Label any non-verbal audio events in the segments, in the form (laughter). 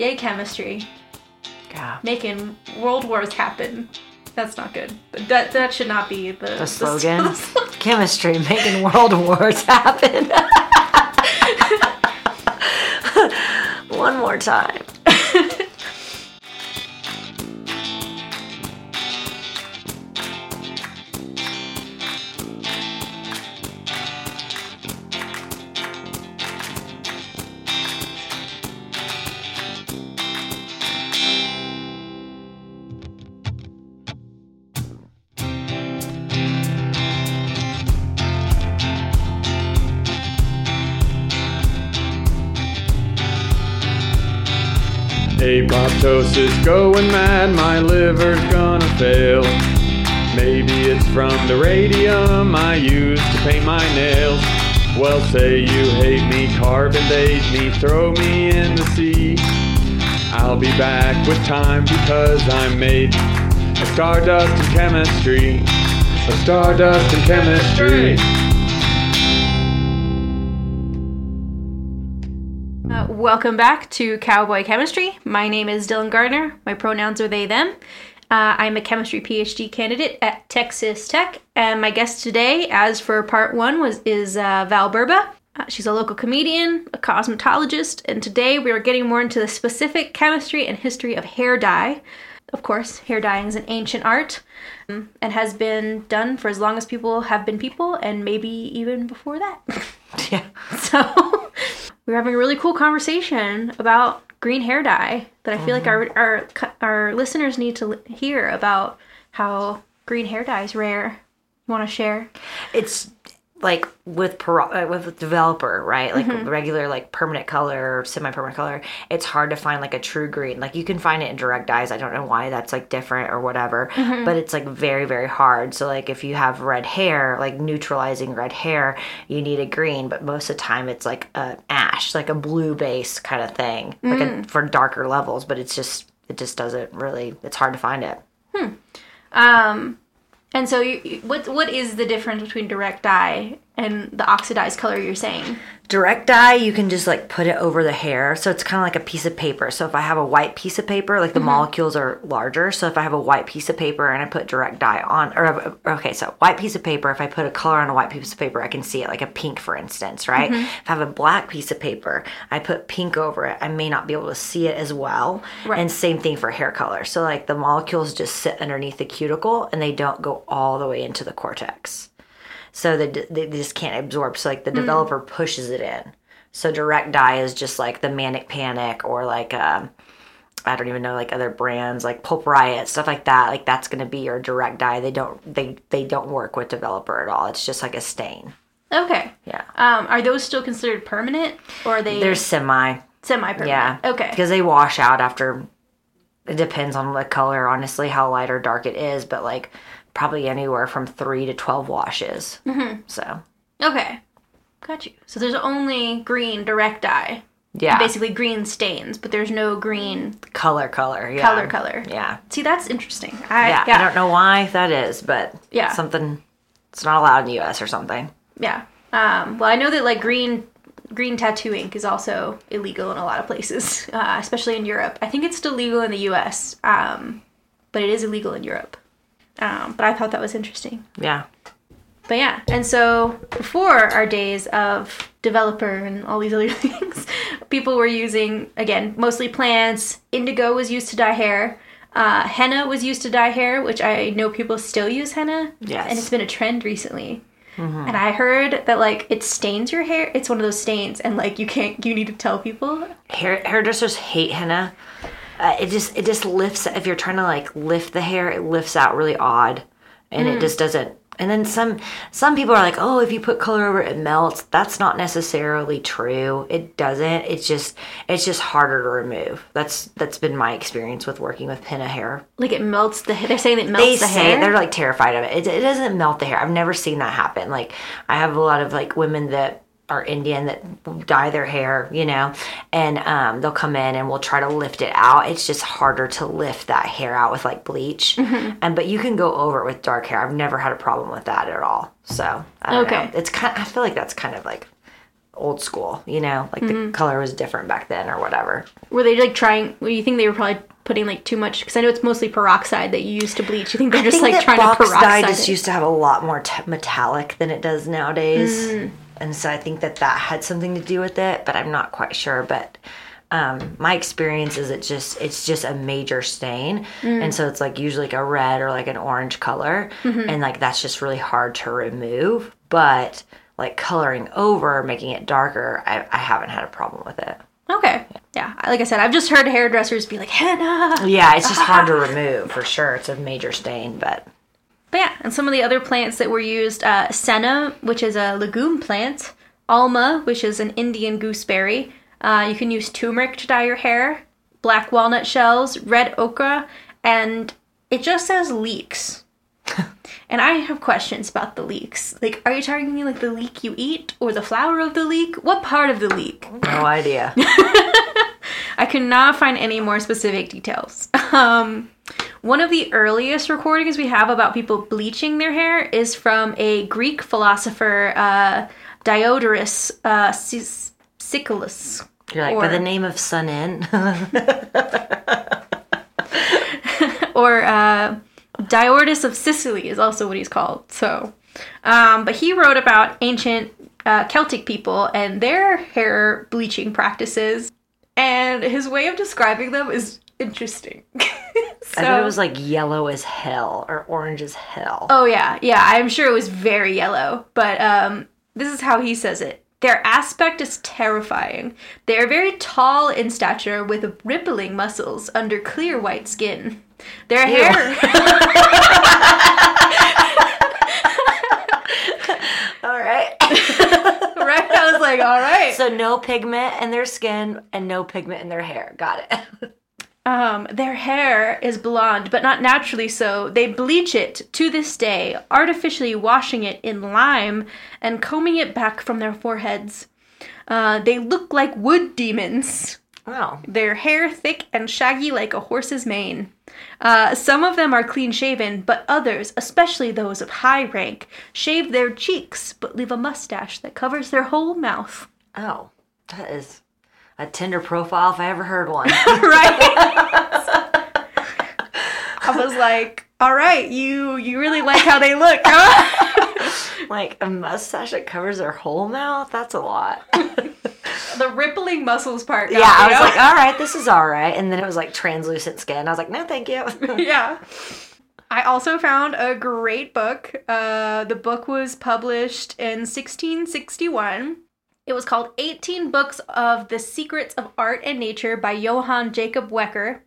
Yay, chemistry. Making world wars happen. That's not good. That that should not be the, The slogan. the slogan. (laughs) Chemistry making world wars happen. (laughs) (laughs) One more time. Apoptosis going mad, my liver's gonna fail. Maybe it's from the radium I used to paint my nails. Well, say you hate me, carbon date me, throw me in the sea. I'll be back with time because I'm made of stardust and chemistry. Of stardust and chemistry. Uh, welcome back to Cowboy Chemistry. My name is Dylan Gardner. My pronouns are they, them. Uh, I'm a chemistry PhD candidate at Texas Tech, and my guest today, as for part one, was is uh, Val Burba. Uh, she's a local comedian, a cosmetologist, and today we are getting more into the specific chemistry and history of hair dye. Of course, hair dyeing is an ancient art um, and has been done for as long as people have been people, and maybe even before that. (laughs) Yeah. (laughs) So we were having a really cool conversation about green hair dye that I feel like mm-hmm. our, our our listeners need to hear about how green hair dye is rare. You want to share? It's like with paro- uh, with developer, right? Like regular like permanent color, semi-permanent color. It's hard to find like a true green. Like you can find it in direct dyes. I don't know why that's like different or whatever, but it's like very very hard. So like if you have red hair, like neutralizing red hair, you need a green, but most of the time it's like a ash, like a blue base kind of thing, like a, for darker levels, but it's just it just doesn't really it's hard to find it. Hmm. Um, and so you, what what is the difference between direct dye and the oxidized color you're saying? direct dye you can just like put it over the hair. So it's kind of like a piece of paper. So if i have a white piece of paper like the mm-hmm. molecules are larger. So if i have a white piece of paper and i put direct dye on or okay so white piece of paper if i put a color on a white piece of paper i can see it like a pink for instance right? Mm-hmm. If i have a black piece of paper i put pink over it i may not be able to see it as well. Right. and same thing for hair color. So like the molecules just sit underneath the cuticle and they don't go all the way into the cortex so they, they just can't absorb. So like the developer pushes it in. So direct dye is just like the Manic Panic or like um, I don't even know like other brands like Pulp Riot stuff like that. Like that's gonna be your direct dye. They don't they they don't work with developer at all. It's just like a stain. Okay. Yeah, Um, are those still considered permanent, or are they they're semi. semi-permanent? Yeah. Okay. Because they wash out after. It depends on the color, honestly, how light or dark it is, but like probably anywhere from three to twelve washes. Mm-hmm. So Okay. Got you. So there's only green direct dye. yeah, Basically green stains, but there's no green color, color, yeah. color color. Yeah. See, that's interesting. I, Yeah, yeah. I don't know why that is, but Yeah. something it's not allowed in the U.S. or something. Yeah. Um, well, I know that like green green tattoo ink is also illegal in a lot of places, (laughs) uh, especially in Europe. I think it's still legal in the U.S., um, but it is illegal in Europe. Um, but I thought that was interesting. Yeah, But yeah, and so before our days of developer and all these other (laughs) things, people were using again mostly plants. Indigo was used to dye hair. Uh, henna was used to dye hair, which I know people still use henna. Yes. and it's been a trend recently. And I heard that like it stains your hair. It's one of those stains, and like you can't. You need to tell people. hair hairdressers hate henna. Uh, it just it just lifts if you're trying to like lift the hair, it lifts out really odd, and Mm. it just doesn't. And then some some people are like, oh, if you put color over it, it melts. That's not necessarily true. It doesn't. It's just it's just harder to remove. That's that's been my experience with working with henna hair. Like it melts the. They're saying it they melts the say hair. they're like terrified of it. it. It doesn't melt the hair. I've never seen that happen. Like I have a lot of like women that are Indian that dye their hair, you know, and um, they'll come in and we'll try to lift it out. It's just harder to lift that hair out with like bleach, Mm-hmm. and but you can go over it with dark hair. I've never had a problem with that at all. So Okay. know. it's kind. I feel like that's kind of like old school, you know, like the color was different back then or whatever. Were they like trying? Do you think they were probably putting like too much? Because I know it's mostly peroxide that you use to bleach. You think they're just I think like that trying to box dye just it? used to have a lot more t- metallic than it does nowadays, Mm. And so I think that that had something to do with it. But I'm not quite sure. But um, my experience is it just it's just a major stain, Mm. and so it's like usually like a red or like an orange color, Mm-hmm. and like that's just really hard to remove. But like coloring over, making it darker, I, I haven't had a problem with it. Okay. Yeah. Like I said, I've just heard hairdressers be like henna. Yeah, it's just hard to (laughs) remove for sure. It's a major stain, but But yeah, and some of the other plants that were used, uh, senna, which is a legume plant, alma, which is an Indian gooseberry. Uh, you can use turmeric to dye your hair, black walnut shells, red ochre, and it just says leeks. (laughs) and I have questions about the leeks. Like, are you talking me like the leek you eat, or the flower of the leek? What part of the leek? no idea. (laughs) I could not find any more specific details. (laughs) Um, one of the earliest recordings we have about people bleaching their hair is from a Greek philosopher, uh, Diodorus uh, Siculus. You're like by the name of Sun In. (laughs) or uh, Diodorus of Sicily is also what he's called. So, um, but he wrote about ancient uh, Celtic people and their hair bleaching practices, and his way of describing them is interesting. (laughs) I thought it was like yellow as hell or orange as hell. Oh yeah, yeah. I'm sure it was very yellow, but um, this is how he says it. Their aspect is terrifying. They are very tall in stature with rippling muscles under clear white skin. Their hair. (laughs) All right. (laughs) right? I was like, all right. so no pigment in their skin and no pigment in their hair. Got it. Um, their hair is blonde, but not naturally so. They bleach it to this day, artificially washing it in lime and combing it back from their foreheads. Uh, they look like wood demons. Oh. Their hair thick and shaggy like a horse's mane. Uh, some of them are clean shaven, but others, especially those of high rank, shave their cheeks but leave a mustache that covers their whole mouth. Oh. That is a Tinder profile if I ever heard one. (laughs) right? (laughs) I was like, all right, you you really like how they look, huh? (laughs) like a mustache that covers their whole mouth? That's a lot. the rippling muscles part. got yeah, I was huh? like, all right, this is all right. And then it was like translucent skin. I was like, no, thank you. yeah. I also found a great book. Uh, the book was published in 1661. It was called 18 Books of the Secrets of Art and Nature by Johann Jacob Wecker.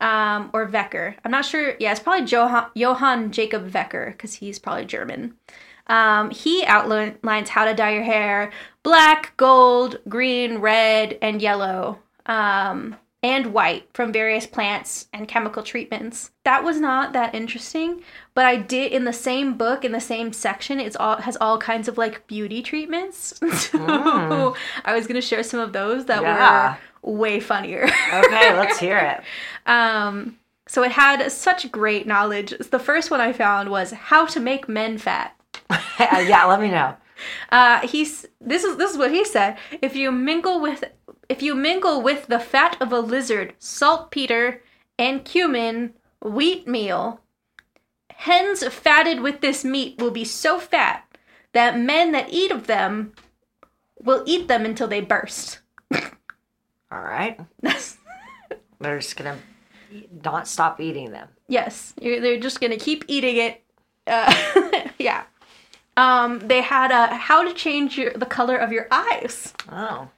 Um, or Wecker. I'm not sure. Yeah, it's probably Johann, Johann Jacob Wecker because he's probably German. Um, he outlines how to dye your hair black, gold, green, red, and yellow. Um, and white from various plants and chemical treatments. That was not that interesting, but I did in the same book in the same section. It's all has all kinds of like beauty treatments. (laughs) so I was gonna share some of those that Yeah. were way funnier. okay, let's hear it. (laughs) um, so it had such great knowledge. The first one I found was how to make men fat. (laughs) yeah, let me know. Uh, he's this is this is what he said. If you mingle with if you mingle with the fat of a lizard, saltpeter, and cumin, wheat meal, hens fatted with this meat will be so fat that men that eat of them will eat them until they burst. (laughs) All right. (laughs) They're just going to not stop eating them. Yes, you're, they're just gonna keep eating it. Uh, (laughs) yeah. Um, they had a how to change your, the color of your eyes. Oh.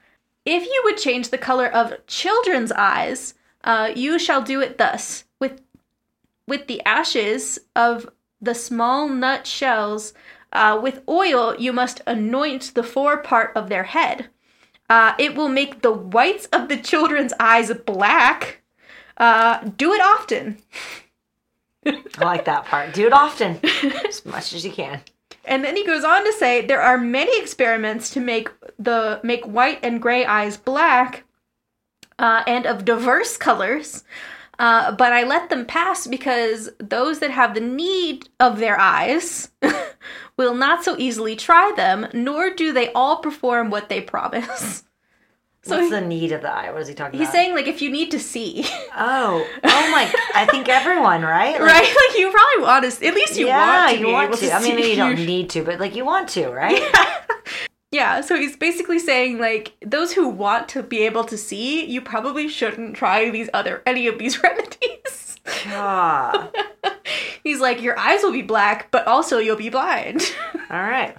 If you would change the color of children's eyes, uh, you shall do it thus: with with the ashes of the small nut shells, uh, with oil you must anoint the forepart of their head. Uh, it will make the whites of the children's eyes black. Uh, do it often. (laughs) I like that part. Do it often, as much as you can. And then he goes on to say there are many experiments to make the make white and gray eyes black, uh, and of diverse colors. Uh, but I let them pass because those that have the need of their eyes (laughs) will not so easily try them, nor do they all perform what they promise. So What's he- the need of the eye? What is he talking He's about? He's saying, like, if you need to see, oh, (laughs) oh my! I think everyone, right? Like, right? Like, you probably want to, at least you yeah, want to you want to. to I mean, maybe you don't (laughs) need to, but like you want to, right? Yeah, yeah. so he's basically saying like those who want to be able to see, you probably shouldn't try these other any of these (laughs) remedies. Ah, he's like your eyes will be black, but also you'll be blind. all right.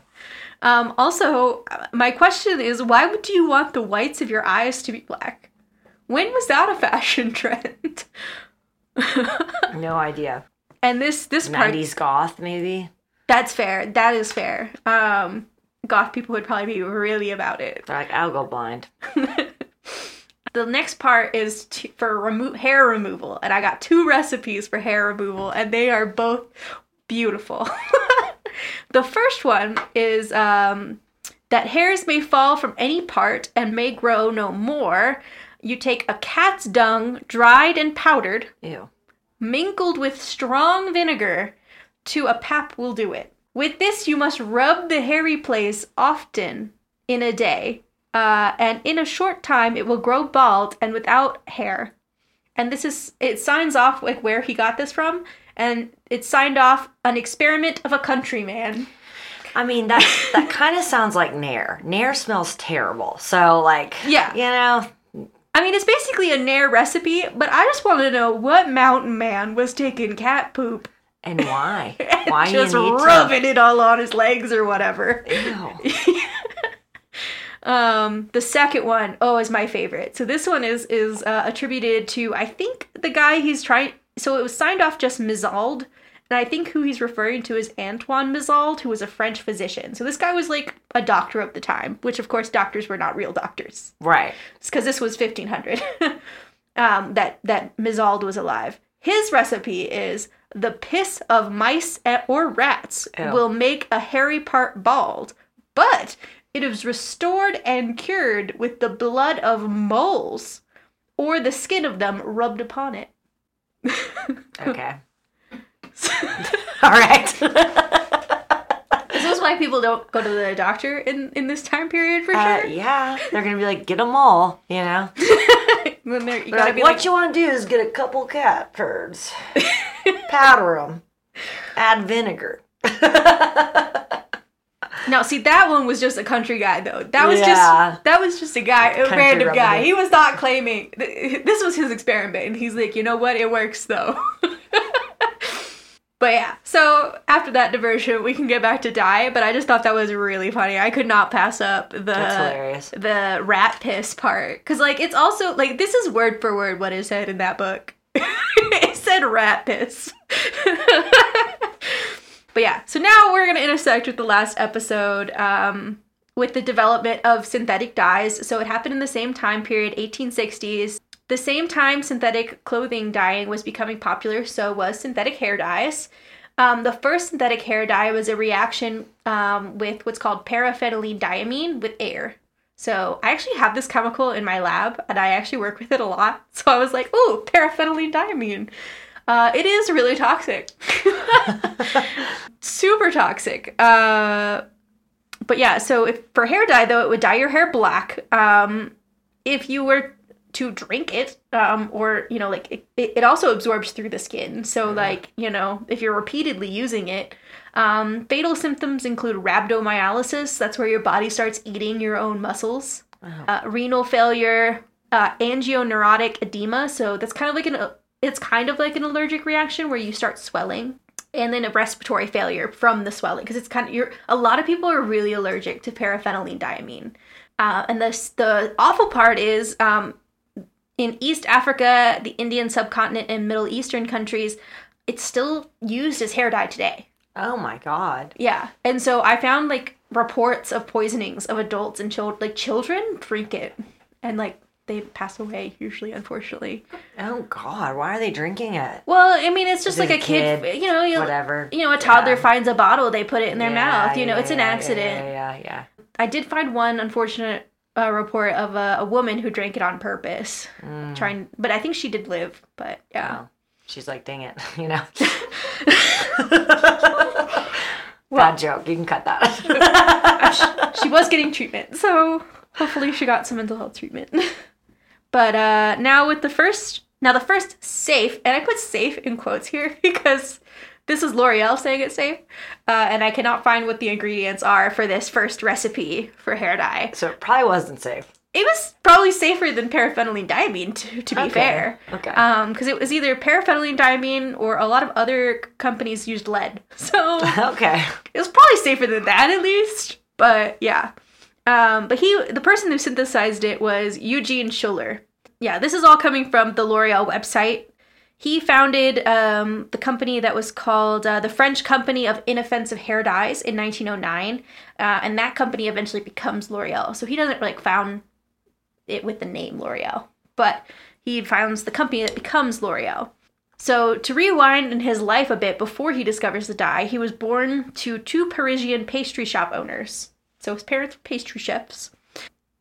Um also, my question is why would you want the whites of your eyes to be black? When was that a fashion (laughs) trend? (laughs) No idea. and this this part Nineties goth, maybe. that's fair. That is fair. Um goth people would probably be really about it. They're like, I'll go blind. (laughs) The next part is to, for remo- hair removal, and I got two recipes for hair removal, and they are both beautiful. The first one is um, that hairs may fall from any part and may grow no more. You take a cat's dung, dried and powdered, Ew. mingled with strong vinegar, to a pap will do it. With this, you must rub the hairy place often in a day, uh, and in a short time it will grow bald and without hair. And this is it signs off like where he got this from, and it's signed off an experiment of a countryman. I mean, that's that (laughs) kind of sounds like Nair. Nair smells terrible. So, like, Yeah. you know, I mean, it's basically a Nair recipe, but I just want to know what mountain man was taking cat poop and why? (laughs) and Why just rubbing it all on his legs or whatever. Ew. (laughs) Um, the second one, oh, is my favorite. So this one is is uh, attributed to I think the guy he's trying. So it was signed off just Mizauld, and I think who he's referring to is Antoine Mizauld, who was a French physician. So this guy was like a doctor of the time, which of course doctors were not real doctors, Right. because this was 1500. (laughs) um, that that Mizauld was alive. His recipe is the piss of mice or rats Ew. will make a hairy part bald, but it is restored and cured with the blood of moles or the skin of them rubbed upon it. Okay. (laughs) All right. (laughs) This is why people don't go to the doctor in, in this time period for Uh, sure. yeah, they're gonna be like, get them all, you know. (laughs) When they're, you They're like, be what like, you want to do is get a couple cat turds, powder them, add vinegar. No, see that one was just a country guy though. That was Yeah. just that was just a guy, a Country random guy. He was not claiming this was his experiment. And he's like, you know what? It works though. (laughs) but yeah, so after that diversion, we can get back to dye. But I just thought that was really funny. I could not pass up the hilarious. the rat piss part because like it's also like this is word for word what it said in that book. (laughs) it said rat piss. (laughs) But yeah, so now we're gonna intersect with the last episode um, with the development of synthetic dyes. So it happened in the same time period, 1860s. The same time synthetic clothing dyeing was becoming popular, so was synthetic hair dyes. Um, the first synthetic hair dye was a reaction um, with what's called paraphenylene diamine with air. So I actually have this chemical in my lab, and I actually work with it a lot. (laughs) So I was like, "Ooh, paraphenylene diamine." Uh, it is really toxic. (laughs) Super toxic. Uh, but yeah, so if for hair dye though, it would dye your hair black. Um, if you were to drink it, um, or you know, like it, it also absorbs through the skin. So like you know, if you're repeatedly using it, um, fatal symptoms include rhabdomyolysis. That's where your body starts eating your own muscles. Uh, renal failure, uh, angioneurotic edema. So that's kind of like an it's kind of like an allergic reaction where you start swelling and then a respiratory failure from the swelling because it's kind of you're a lot of people are really allergic to paraphenylene diamine. Uh, and the the awful part is um, in east africa the indian subcontinent and middle eastern countries it's still used as hair dye today. Oh my god. yeah. And so i found like reports of poisonings of adults and children like children drink it. And like they pass away usually unfortunately Oh god. Why are they drinking it? well i mean it's just Is like it a kid, kid? you know you, Whatever. you know a toddler Yeah. finds a bottle they put it in their Yeah, mouth you know yeah, it's an accident Yeah, yeah, yeah. I did find one unfortunate a report of a, a woman who drank it on purpose, mm. trying. But I think she did live. But yeah, Oh. She's like, dang it, (laughs) you know. (laughs) Bad joke. You can cut that. (laughs) she was getting treatment, so hopefully she got some mental health treatment. But uh, now with the first, now the first safe, and I put safe in quotes here (laughs) because this is L'Oreal saying it's safe, uh, and I cannot find what the ingredients are for this first recipe for hair dye. so it probably wasn't safe. It was probably safer than paraphenylene diamine, to, to be Okay, fair. okay. Um, because it was either paraphenylene diamine or a lot of other companies used lead. (laughs) So (laughs) Okay. it was probably safer than that at least. But yeah. Um, but he, the person who synthesized it was Eugene Schueller. Yeah, this is all coming from the L'Oreal website. He founded um, the company that was called uh, the French Company of Inoffensive Hair Dyes in 1909, uh, and that company eventually becomes L'Oreal. So he doesn't like found it with the name L'Oreal, but he founds the company that becomes L'Oreal. So, to rewind in his life a bit before he discovers the dye, he was born to two Parisian pastry shop owners. So, his parents were pastry chefs.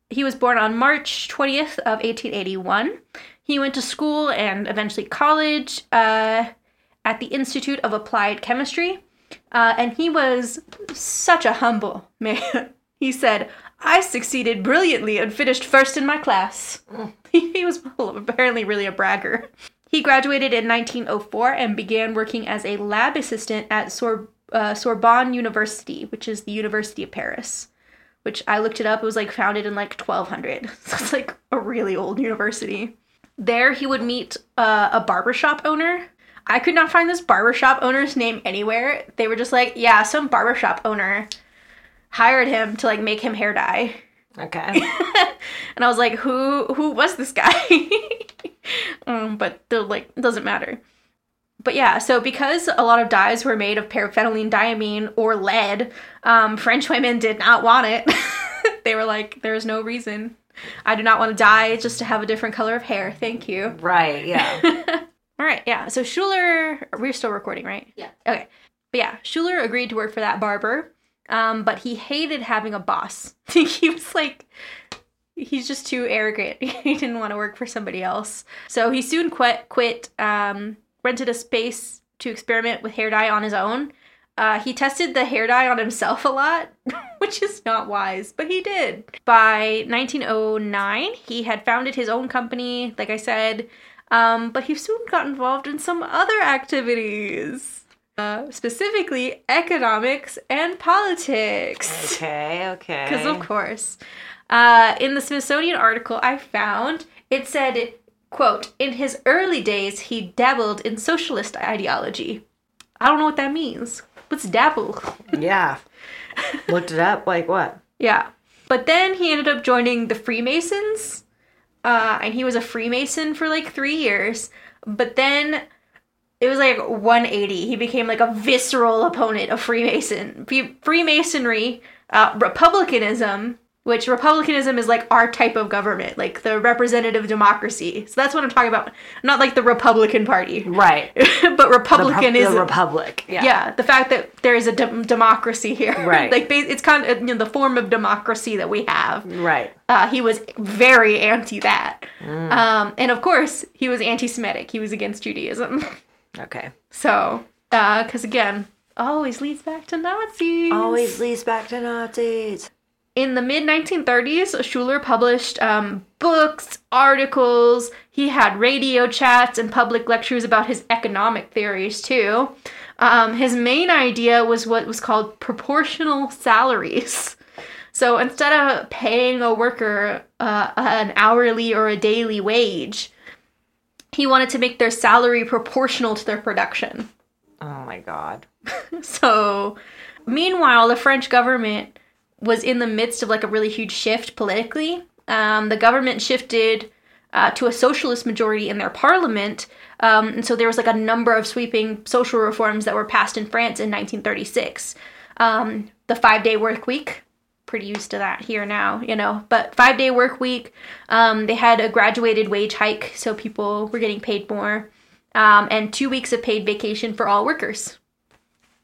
He was born on March 20th of 1881. He went to school and eventually college uh, at the Institute of Applied Chemistry. Uh, and he was such a humble man. (laughs) he said, I succeeded brilliantly and finished first in my class. (laughs) he was apparently really a bragger. He graduated in 1904 and began working as a lab assistant at Sor- uh, Sorbonne University, which is the University of Paris. Which I looked it up, it was like founded in like 1200. (laughs) So it's like a really old university. There, he would meet uh, a barbershop owner. I could not find this barbershop owner's name anywhere. They were just like, yeah, some barbershop owner hired him to like make him hair dye. Okay. (laughs) (laughs) and I was like, who who was this guy? um, but they're like, it doesn't matter. But yeah, so because a lot of dyes were made of paraphenylene diamine or lead, um, French women did not want it. (laughs) they were like, there's no reason. I do not want to dye just to have a different color of hair. Thank you. right. Yeah. (laughs) All right, yeah. So Schueller, we're still recording, right? Yeah. Okay. But yeah, Schueller agreed to work for that barber, um, but he hated having a boss. (laughs) he was like, he's just too arrogant. he didn't want to work for somebody else. So he soon quit, quit um, rented a space to experiment with hair dye on his own. Uh, he tested the hair dye on himself a lot, (laughs) which is not wise, but he did. By 1909, he had founded his own company, like I said, um, but he soon got involved in some other activities, uh, specifically economics and politics. okay. Okay. Because, of course, uh, in the Smithsonian article I found, it said, quote, in his early days, he dabbled in socialist ideology. I don't know what that means. What's dabble? (laughs) Yeah. Looked it up. Like what? yeah. But then he ended up joining the Freemasons, uh, and he was a Freemason for like three years. But then it was like 180. He became like a visceral opponent of Freemason, Freemasonry, uh, Republicanism, which Republicanism is like our type of government, like the representative democracy. So that's what I'm talking about. Not like the Republican Party, Right. (laughs) but The, is Republicanism. the Republic. Yeah. yeah. the fact that there is a dem- democracy here, (laughs) Right. like it's kind of you know, the form of democracy that we have. Right. Uh, he was very anti that, Mm. um, and of course he was anti-Semitic. He was against Judaism. (laughs) Okay. so, because again, always leads back to Nazis. Always leads back to Nazis. In the mid 1930s, Schueller published um, books, articles. He had radio chats and public lectures about his economic theories, too. Um, his main idea was what was called proportional salaries. So instead of paying a worker uh, an hourly or a daily wage, he wanted to make their salary proportional to their production. Oh my god. (laughs) So, meanwhile, the French government was in the midst of like a really huge shift politically. Um, the government shifted uh, to a socialist majority in their parliament, um, and so there was like a number of sweeping social reforms that were passed in France in 1936. Um, the five-day work week, pretty used to that here now, you know. But five-day work week, um, they had a graduated wage hike, so people were getting paid more, um, and two weeks of paid vacation for all workers.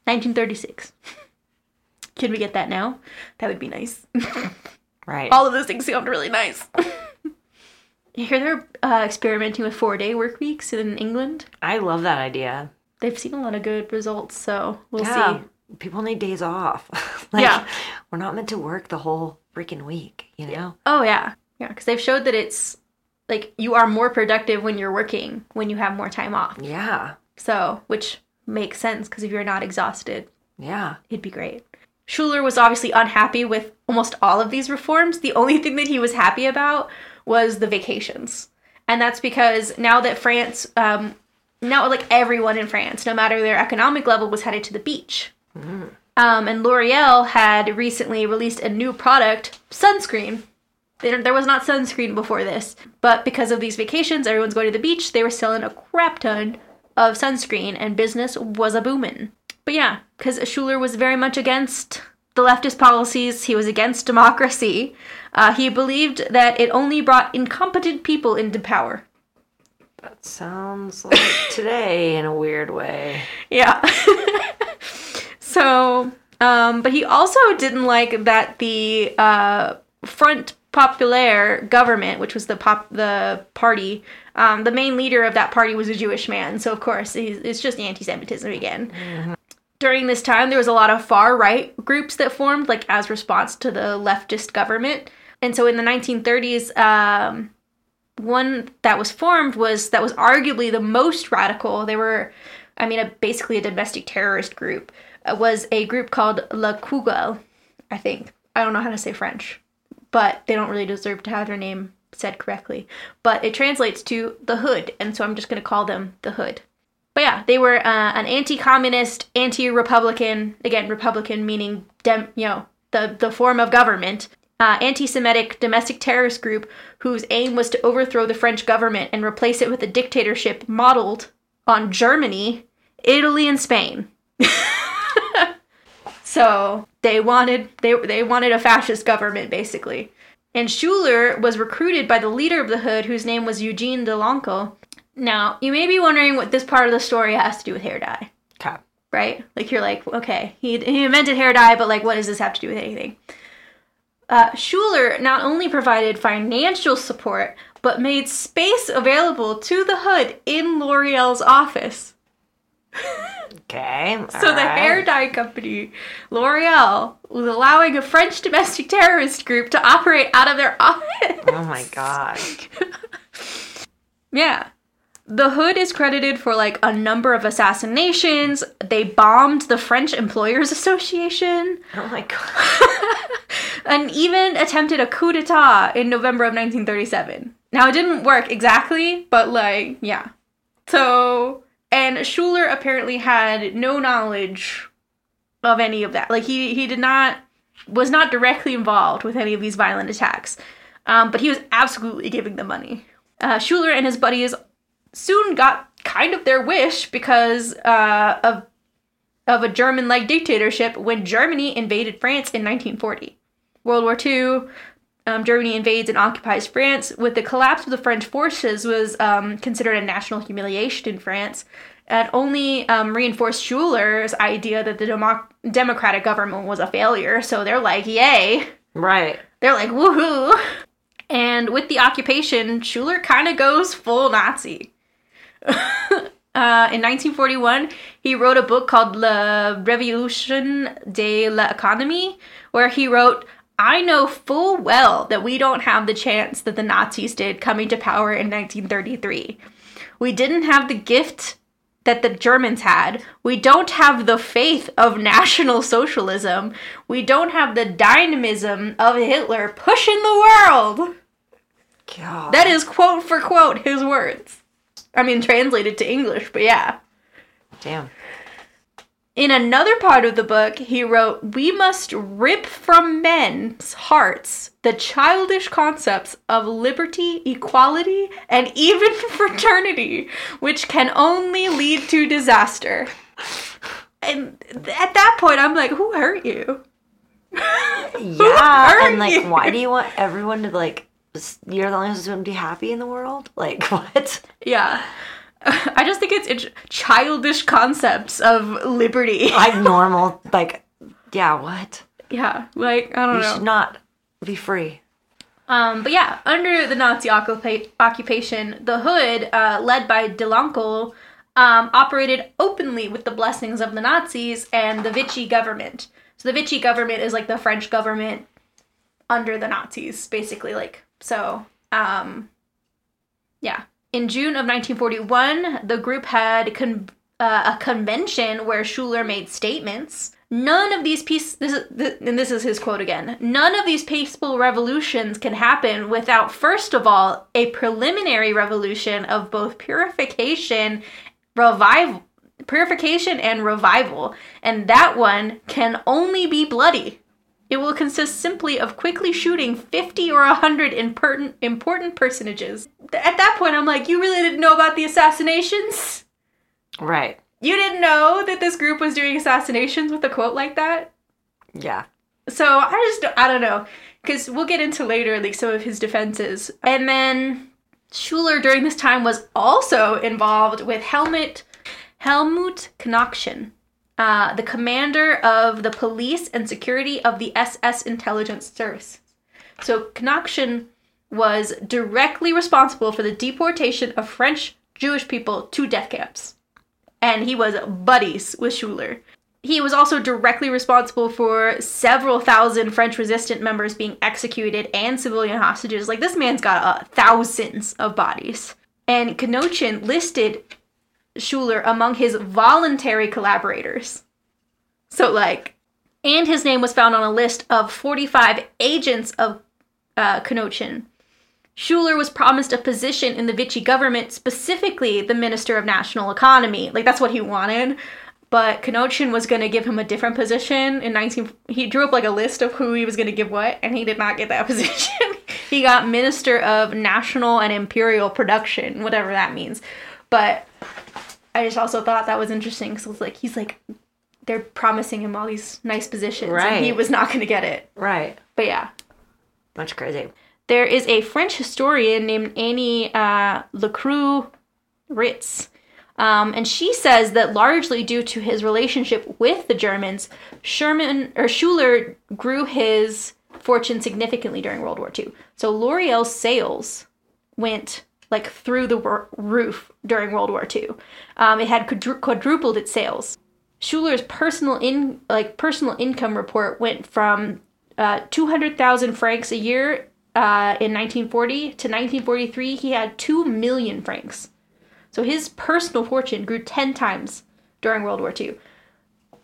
1936. (laughs) Can we get that now? That would be nice. (laughs) Right. All of those things sound really nice. (laughs) you hear they're uh, experimenting with four day work weeks in England? I love that idea. They've seen a lot of good results, so we'll Yeah. see. People need days off. (laughs) like, Yeah. We're not meant to work the whole freaking week, you know? Oh, yeah. Yeah, because they've showed that it's like you are more productive when you're working when you have more time off. Yeah. So, which makes sense because if you're not exhausted, Yeah. it'd be great. Schueller was obviously unhappy with almost all of these reforms. The only thing that he was happy about was the vacations. And that's because now that France, um, now like everyone in France, no matter their economic level, was headed to the beach. Um, and L'Oreal had recently released a new product, sunscreen. There, there was not sunscreen before this, but because of these vacations, everyone's going to the beach. They were selling a crap ton of sunscreen, and business was a booming. But yeah, because Schueller was very much against the leftist policies. He was against democracy. Uh, he believed that it only brought incompetent people into power. That sounds like (coughs) today in a weird way. Yeah. (laughs) so, um, but he also didn't like that the uh, Front Populaire government, which was the pop the party, um, the main leader of that party was a Jewish man. So of course, it's just anti-Semitism again. During this time, there was a lot of far right groups that formed, like as response to the leftist government. And so in the 1930s, um, one that was formed was that was arguably the most radical. They were, I mean, a, basically a domestic terrorist group. uh, was a group called La Cagoule, I think. I don't know how to say French, but they don't really deserve to have their name said correctly. But it translates to the Hood, and so I'm just going to call them the Hood. But yeah, they were uh, an anti-communist, anti-republican. Again, Republican meaning dem, you know, the the form of government. Uh, anti-Semitic domestic terrorist group whose aim was to overthrow the French government and replace it with a dictatorship modeled on Germany, Italy, and Spain. (laughs) so they wanted they they wanted a fascist government basically. And Schueller was recruited by the leader of the Hood, whose name was Eugene Deloncle. Now, you may be wondering what this part of the story has to do with hair dye, Okay. right? Like you're like, okay, he, he invented hair dye, but like, what does this have to do with anything? Uh, Schueller not only provided financial support, but made space available to the Hood in L'Oreal's office. Okay. (laughs) So the hair dye company, L'Oreal, was allowing a French domestic terrorist group to operate out of their (laughs) office. Oh my god. (laughs) Yeah. The Hood is credited for like a number of assassinations. They bombed the French Employers Association Oh my god. (laughs) and even attempted a coup d'etat in November of 1937. Now, it didn't work exactly, but like, yeah. So, and Schueller apparently had no knowledge of any of that. Like, he, he did not, was not directly involved with any of these violent attacks. Um, but he was absolutely giving them money. Uh, Schueller and his buddies soon got kind of their wish because uh, of of a German-like dictatorship when Germany invaded France in 1940. World War II, um, Germany invades and occupies France. With the collapse of the French forces, was um, considered a national humiliation in France, and only um, reinforced Schueller's idea that the democ- democratic government was a failure. So they're like, "Yay!" Right. They're like, "Woohoo!" And with the occupation, Schueller kind of goes full Nazi. Uh, in 1941, he wrote a book called La Révolution de l'Économie, where he wrote, I know full well that we don't have the chance that the Nazis did coming to power in 1933. We didn't have the gift that the Germans had. We don't have the faith of National Socialism. We don't have the dynamism of Hitler pushing the world. God. That is quote for quote his words. I mean, translated to English, but yeah. Damn. In another part of the book, he wrote, We must rip from men's hearts the childish concepts of liberty, equality, and even (laughs) fraternity, which can only lead to disaster. And at that point, I'm like, Who hurt you? (laughs) Yeah. hurt and like, you? why do you want everyone to like? You're the only one who's going to be happy in the world. Like (laughs) what? Yeah. (laughs) I just think it's, it's childish concepts of liberty. (laughs) Like normal. Like yeah. What? yeah, like, I don't know. You know. should not Be free. Um, but yeah, under the Nazi occupa- occupation, the Hood, uh, led by Deloncle, um, operated openly with the blessings of the Nazis and the Vichy government. So the Vichy government is like the French government under the Nazis, basically. Like so. Um, yeah. In June of 1941, the group had con- uh, a convention where Schueller made statements. None of these peace this is and this is his quote again. None of these peaceful revolutions can happen without first of all a preliminary revolution of both purification, revival, purification and revival, and that one can only be bloody. It will consist simply of quickly shooting 50 or 100 important, important personages. At that point, I'm like, you really didn't know about the assassinations? Right. You didn't know that this group was doing assassinations with a quote like that? Yeah. So I just, I don't know. Because we'll get into later, like, some of his defenses. And then Schueller during this time was also involved with Helmut, Helmut Knochen, uh, the commander of the police and security of the SS intelligence service. So Knochen was directly responsible for the deportation of French Jewish people to death camps. And he was buddies with Schueller. He was also directly responsible for several thousand French resistant members being executed and civilian hostages. Like, this man's got uh, thousands of bodies. And Knochen listed Schueller among his voluntary collaborators. So, like, and his name was found on a list of 45 agents of uh, Knochen. Schueller was promised a position in the Vichy government, specifically the Minister of National Economy. Like, that's what he wanted. But Knochen was going to give him a different position in 19. He drew up like a list of who he was going to give what, and he did not get that (laughs) position. he got Minister of National and Imperial Production, whatever that means. But I just also thought that was interesting because it's like he's like they're promising him all these nice positions, and he was not going to get it. Right. But yeah, Bunch of crazy. there is a French historian named Annie uh, Lecroux Ritz. Um, and she says that largely due to his relationship with the Germans, Sherman or Schueller grew his fortune significantly during World War II. So L'Oreal's sales went like through the wor- roof during World War II. Um, it had quadru- quadrupled its sales. Schueller's personal in like personal income report went from uh, 200,000 francs a year uh, in 1940 to 1943 he had 2 million francs. So his personal fortune grew 10 times during World War II.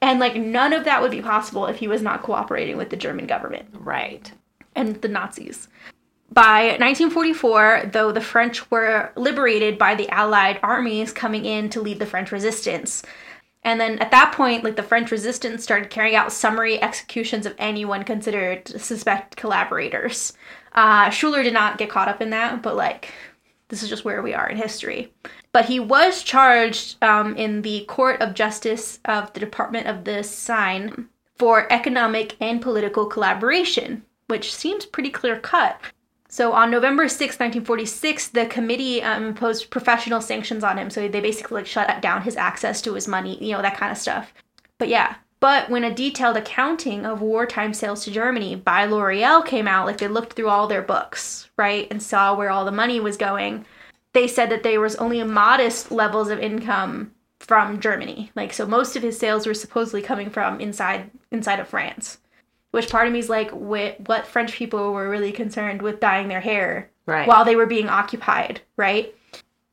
And like none of that would be possible if he was not cooperating with the German government Right. and the Nazis. By 1944, though the French were liberated by the Allied armies coming in to lead the French resistance. And then at that point, like the French resistance started carrying out summary executions of anyone considered suspect collaborators. Uh, Schueller did not get caught up in that, but like this is just where we are in history. But he was charged um, in the Court of Justice of the Department of the Seine for economic and political collaboration, which seems pretty clear cut. So on November 6, 1946, the committee um, imposed professional sanctions on him. So they basically like shut down his access to his money, you know, that kind of stuff. But yeah. But when a detailed accounting of wartime sales to Germany by L'Oreal came out, like they looked through all their books, right, and saw where all the money was going, they said that there was only modest levels of income from Germany. Like so most of his sales were supposedly coming from inside inside of France. Which part of me is like wh- what French people were really concerned with dyeing their hair Right. while they were being occupied, right?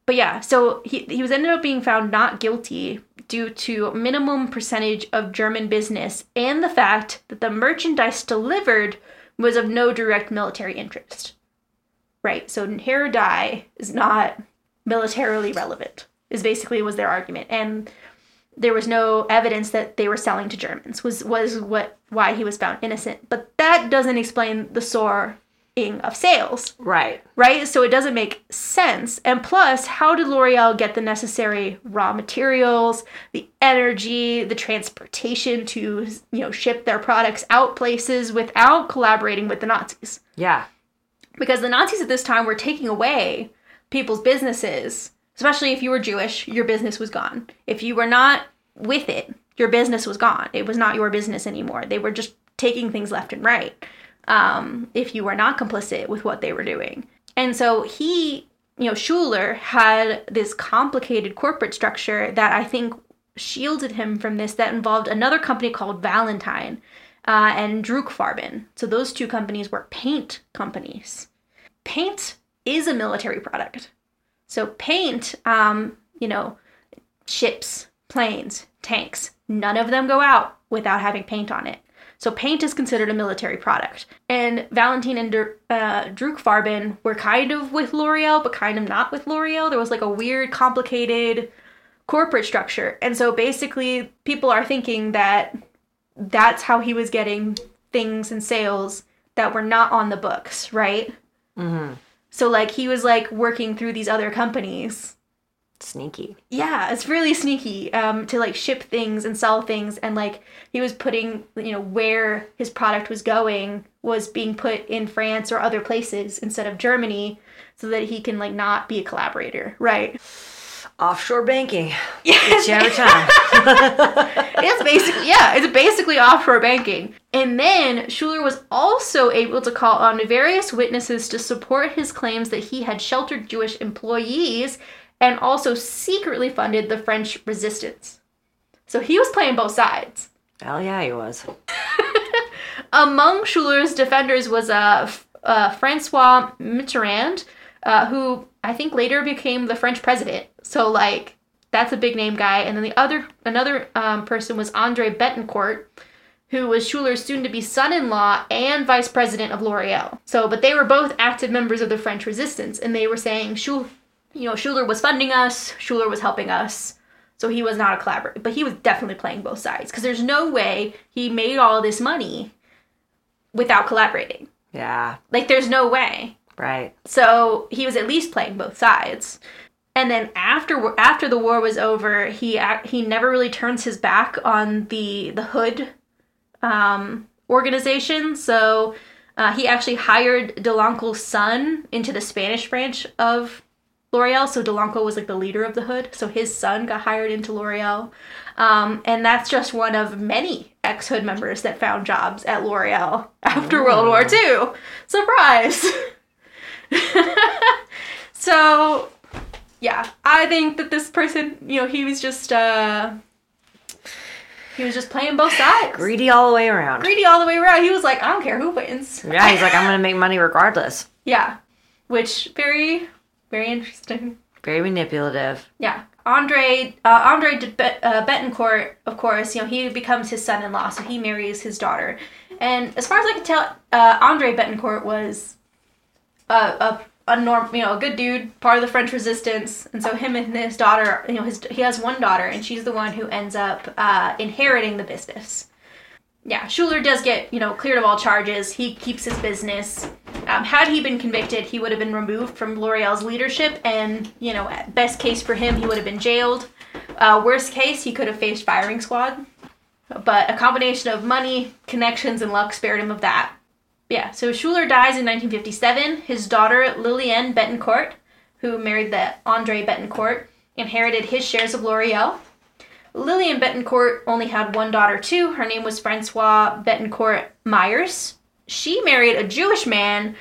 But yeah, so he, he was ended up being found not guilty due to minimum percentage of German business and the fact that the merchandise delivered was of no direct military interest. Right, so hair dye is not militarily relevant, is basically was their argument. And there was no evidence that they were selling to Germans was was what why he was found innocent. But that doesn't explain the soaring of sales right. right? So it doesn't make sense. And plus, how did L'Oreal get the necessary raw materials, the energy, the transportation to, you know, ship their products out places without collaborating with the Nazis? Yeah. Because the Nazis at this time were taking away people's businesses, especially if you were Jewish, your business was gone. If you were not with it, your business was gone. It was not your business anymore. They were just taking things left and right. um, if you were not complicit with what they were doing. And so he, you know, Schueller had this complicated corporate structure that I think shielded him from this that involved another company called Valentine uh, and Druckfarben. So those two companies were paint companies. Paint is a military product. So paint, um, you know, ships, planes, tanks, none of them go out without having paint on it. So paint is considered a military product. And Valentine and uh, Druckfarben were kind of with L'Oreal, but kind of not with L'Oreal. There was like a weird, complicated corporate structure. And so basically, people are thinking that that's how he was getting things and sales that were not on the books, right? Mm-hmm. So like he was like working through these other companies. Sneaky. Yeah, it's really sneaky um, to like ship things and sell things, and like he was putting, you know, where his product was going was being put in France or other places instead of Germany, so that he can like not be a collaborator, right? Offshore banking. Yeah, (laughs) It's every time. it's basically yeah, it's basically offshore banking. And then Schueller was also able to call on various witnesses to support his claims that he had sheltered Jewish employees and also secretly funded the French resistance. So he was playing both sides. Hell yeah, he was. (laughs) Among Schueller's defenders was uh, uh, Francois Mitterrand, uh, who I think later became the French president. So like that's a big name guy. And then the other another um, person was Andre Bettencourt, who was Schueller's soon-to-be son-in-law and vice president of L'Oreal. So, but they were both active members of the French Resistance, and they were saying Schueller, you know, Schueller was funding us, Schueller was helping us. So he was not a collaborator, but he was definitely playing both sides because there's no way he made all this money without collaborating. Yeah, Like there's no way. right. So he was at least playing both sides. And then after after the war was over, he he never really turns his back on the the Hood um, organization. So uh, he actually hired Deloncle's son into the Spanish branch of L'Oreal. So Deloncle was like the leader of the Hood. So his son got hired into L'Oreal, um, and that's just one of many ex Hood members that found jobs at L'Oreal after World War II. Surprise! (laughs) so yeah, I think that this person, you know, he was just uh he was just playing both sides. Greedy all the way around. Greedy all the way around. He was like, I don't care who wins. Yeah, he's like, I'm gonna make money regardless. (laughs) Yeah. Which very very interesting. Very manipulative. Yeah. Andre uh, Andre de Bet- uh, Bettencourt, of course, you know, he becomes his son-in-law, so he marries his daughter. And as far as I can tell, uh, Andre Bettencourt was a, a a norm, you know, a good dude, part of the French Resistance, and so him and his daughter, you know, his he has one daughter, and she's the one who ends up uh, inheriting the business. Yeah, Schueller does get you know cleared of all charges. He keeps his business. Um, had he been convicted, he would have been removed from L'Oreal's leadership, and you know, best case for him, he would have been jailed. Uh, worst case, he could have faced firing squad. But a combination of money, connections, and luck spared him of that. Yeah, so Schueller dies in 1957. His daughter, Liliane Bettencourt, who married the Andre Bettencourt, inherited his shares of L'Oreal. Lillian Bettencourt only had one daughter too. Her name was Francois Bettencourt Meyers. She married a Jewish man,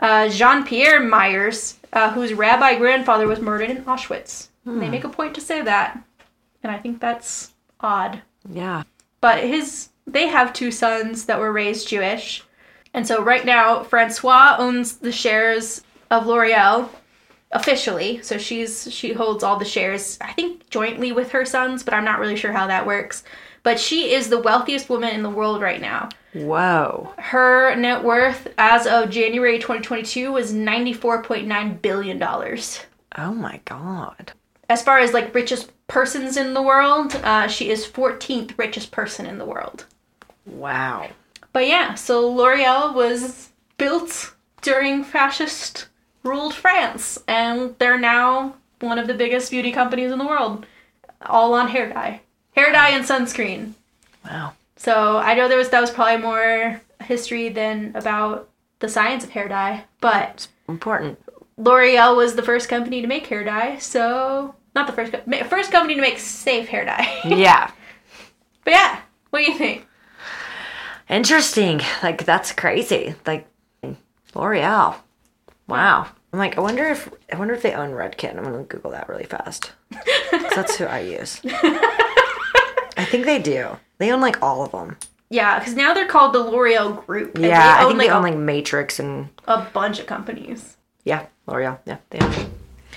uh, Jean Pierre Meyers, uh, whose rabbi grandfather was murdered in Auschwitz. They make a point to say that, and I think that's odd. Yeah. But his they have two sons that were raised Jewish. And so right now Francois owns the shares of L'Oreal officially. So she's she holds all the shares I think jointly with her sons, but I'm not really sure how that works. But she is the wealthiest woman in the world right now. Whoa. Her net worth as of January 2022 was 94.9 billion dollars. Oh my god. As far as like richest persons in the world, uh, she is 14th richest person in the world. Wow. But yeah, so L'Oreal was built during fascist ruled France, and they're now one of the biggest beauty companies in the world, all on hair dye, hair dye and sunscreen. Wow. So I know there was that was probably more history than about the science of hair dye, but Important. L'Oreal was the first company to make hair dye, so not the first co- first company to make safe hair dye. (laughs) Yeah. but yeah, what do you think? Interesting. Like that's crazy. Like L'Oreal. Wow. I'm like, I wonder if I wonder if they own Redken. I'm gonna Google that really fast. (laughs) that's who I use. I think they do. They own like all of them. Yeah, because now they're called the L'Oreal Group. and Yeah, they I think like, they own like Matrix and a bunch of companies. yeah, L'Oreal. Yeah, they own.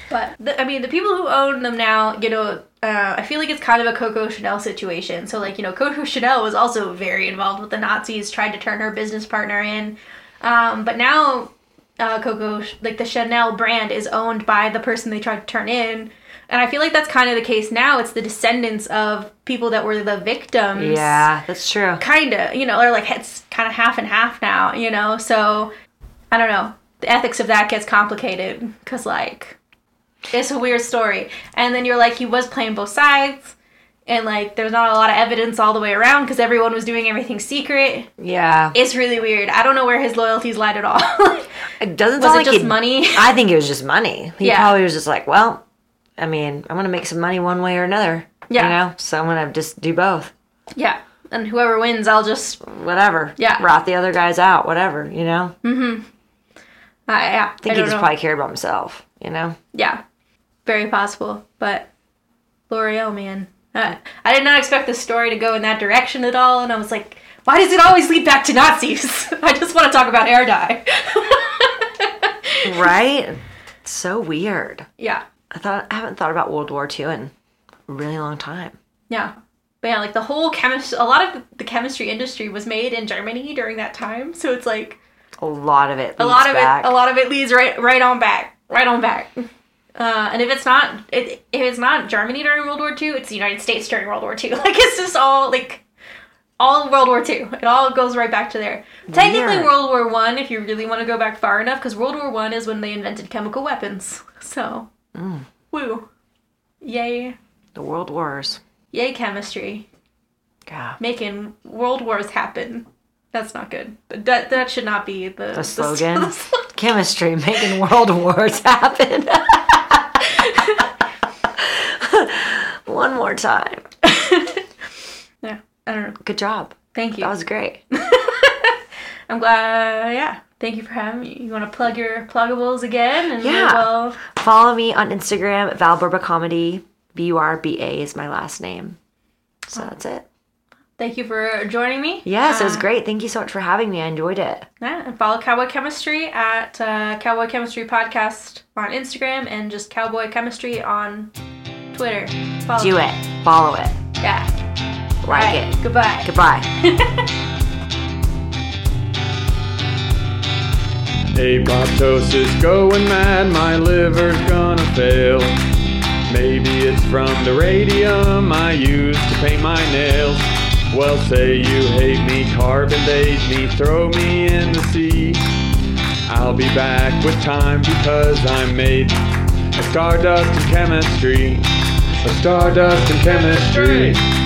But the, I mean, the people who own them now, you know, uh, I feel like it's kind of a Coco Chanel situation. So, like, you know, Coco Chanel was also very involved with the Nazis, tried to turn her business partner in. Um, but now, uh, Coco, like the Chanel brand, is owned by the person they tried to turn in. And I feel like that's kind of the case now. It's the descendants of people that were the victims. Yeah, that's true. Kind of, you know, or like it's kind of half and half now, you know? So, I don't know. The ethics of that gets complicated because, like, it's a weird story. And then you're like, he was playing both sides. And, like, there's not a lot of evidence all the way around because everyone was doing everything secret. Yeah, It's really weird. I don't know where his loyalties lied at all. (laughs) it doesn't was sound it like just he- money? (laughs) I think it was just money. He Yeah. probably was just like, well, I mean, I'm gonna make some money one way or another. Yeah. You know, so I'm gonna just do both. yeah. And whoever wins, I'll just, uh, Whatever. Yeah. Rot the other guys out. Whatever. You know. I yeah. I think he just know. probably cared about himself. You know. Yeah, very possible. But L'Oreal, man, uh, I did not expect the story to go in that direction at all, and I was like, why does it always lead back to Nazis? (laughs) I just want to talk about hair dye. (laughs) right. So weird. yeah, I thought I haven't thought about World War II in a really long time. yeah. But yeah, like the whole chemistry, a lot of the chemistry industry was made in Germany during that time, so it's like A lot of it. a lot of back. it, a lot of it leads right, right on back, right on back. Uh, and if it's not, it, if it's not Germany during World War II, it's the United States during World War II. (laughs) Like it's just all like all World War II. It all goes right back to there. Technically, World War One, if you really want to go back far enough, because World War One is when they invented chemical weapons. (laughs) So, Mm. woo, yay, The World Wars. yay, chemistry, Yeah. making world wars happen. That's not good. But that that should not be the, The (laughs) slogan. the slogan. Chemistry making world wars happen. One more time. (laughs) yeah, I don't know. Good job. Thank you. That was great. (laughs) I'm glad. Yeah. Thank you for having me. You want to plug your pluggables again? And Yeah. Well, Follow me on Instagram at Valburba Comedy. B U R B A is my last name. So that's it. thank you for joining me. Yes, it was Uh, great. Thank you so much for having me. I enjoyed it. Yeah, and follow Cowboy Chemistry at uh, Cowboy Chemistry Podcast on Instagram and just Cowboy Chemistry on Twitter. Follow Do it. Follow it. Yeah. Like Alright, it. Goodbye. Goodbye. (laughs) Apoptosis going mad, my liver's gonna fail. Maybe it's from the radium I use to paint my nails. Well, say you hate me, carbon date me, throw me in the sea. I'll be back with time because I'm made of stardust and chemistry. Stardust and chemistry.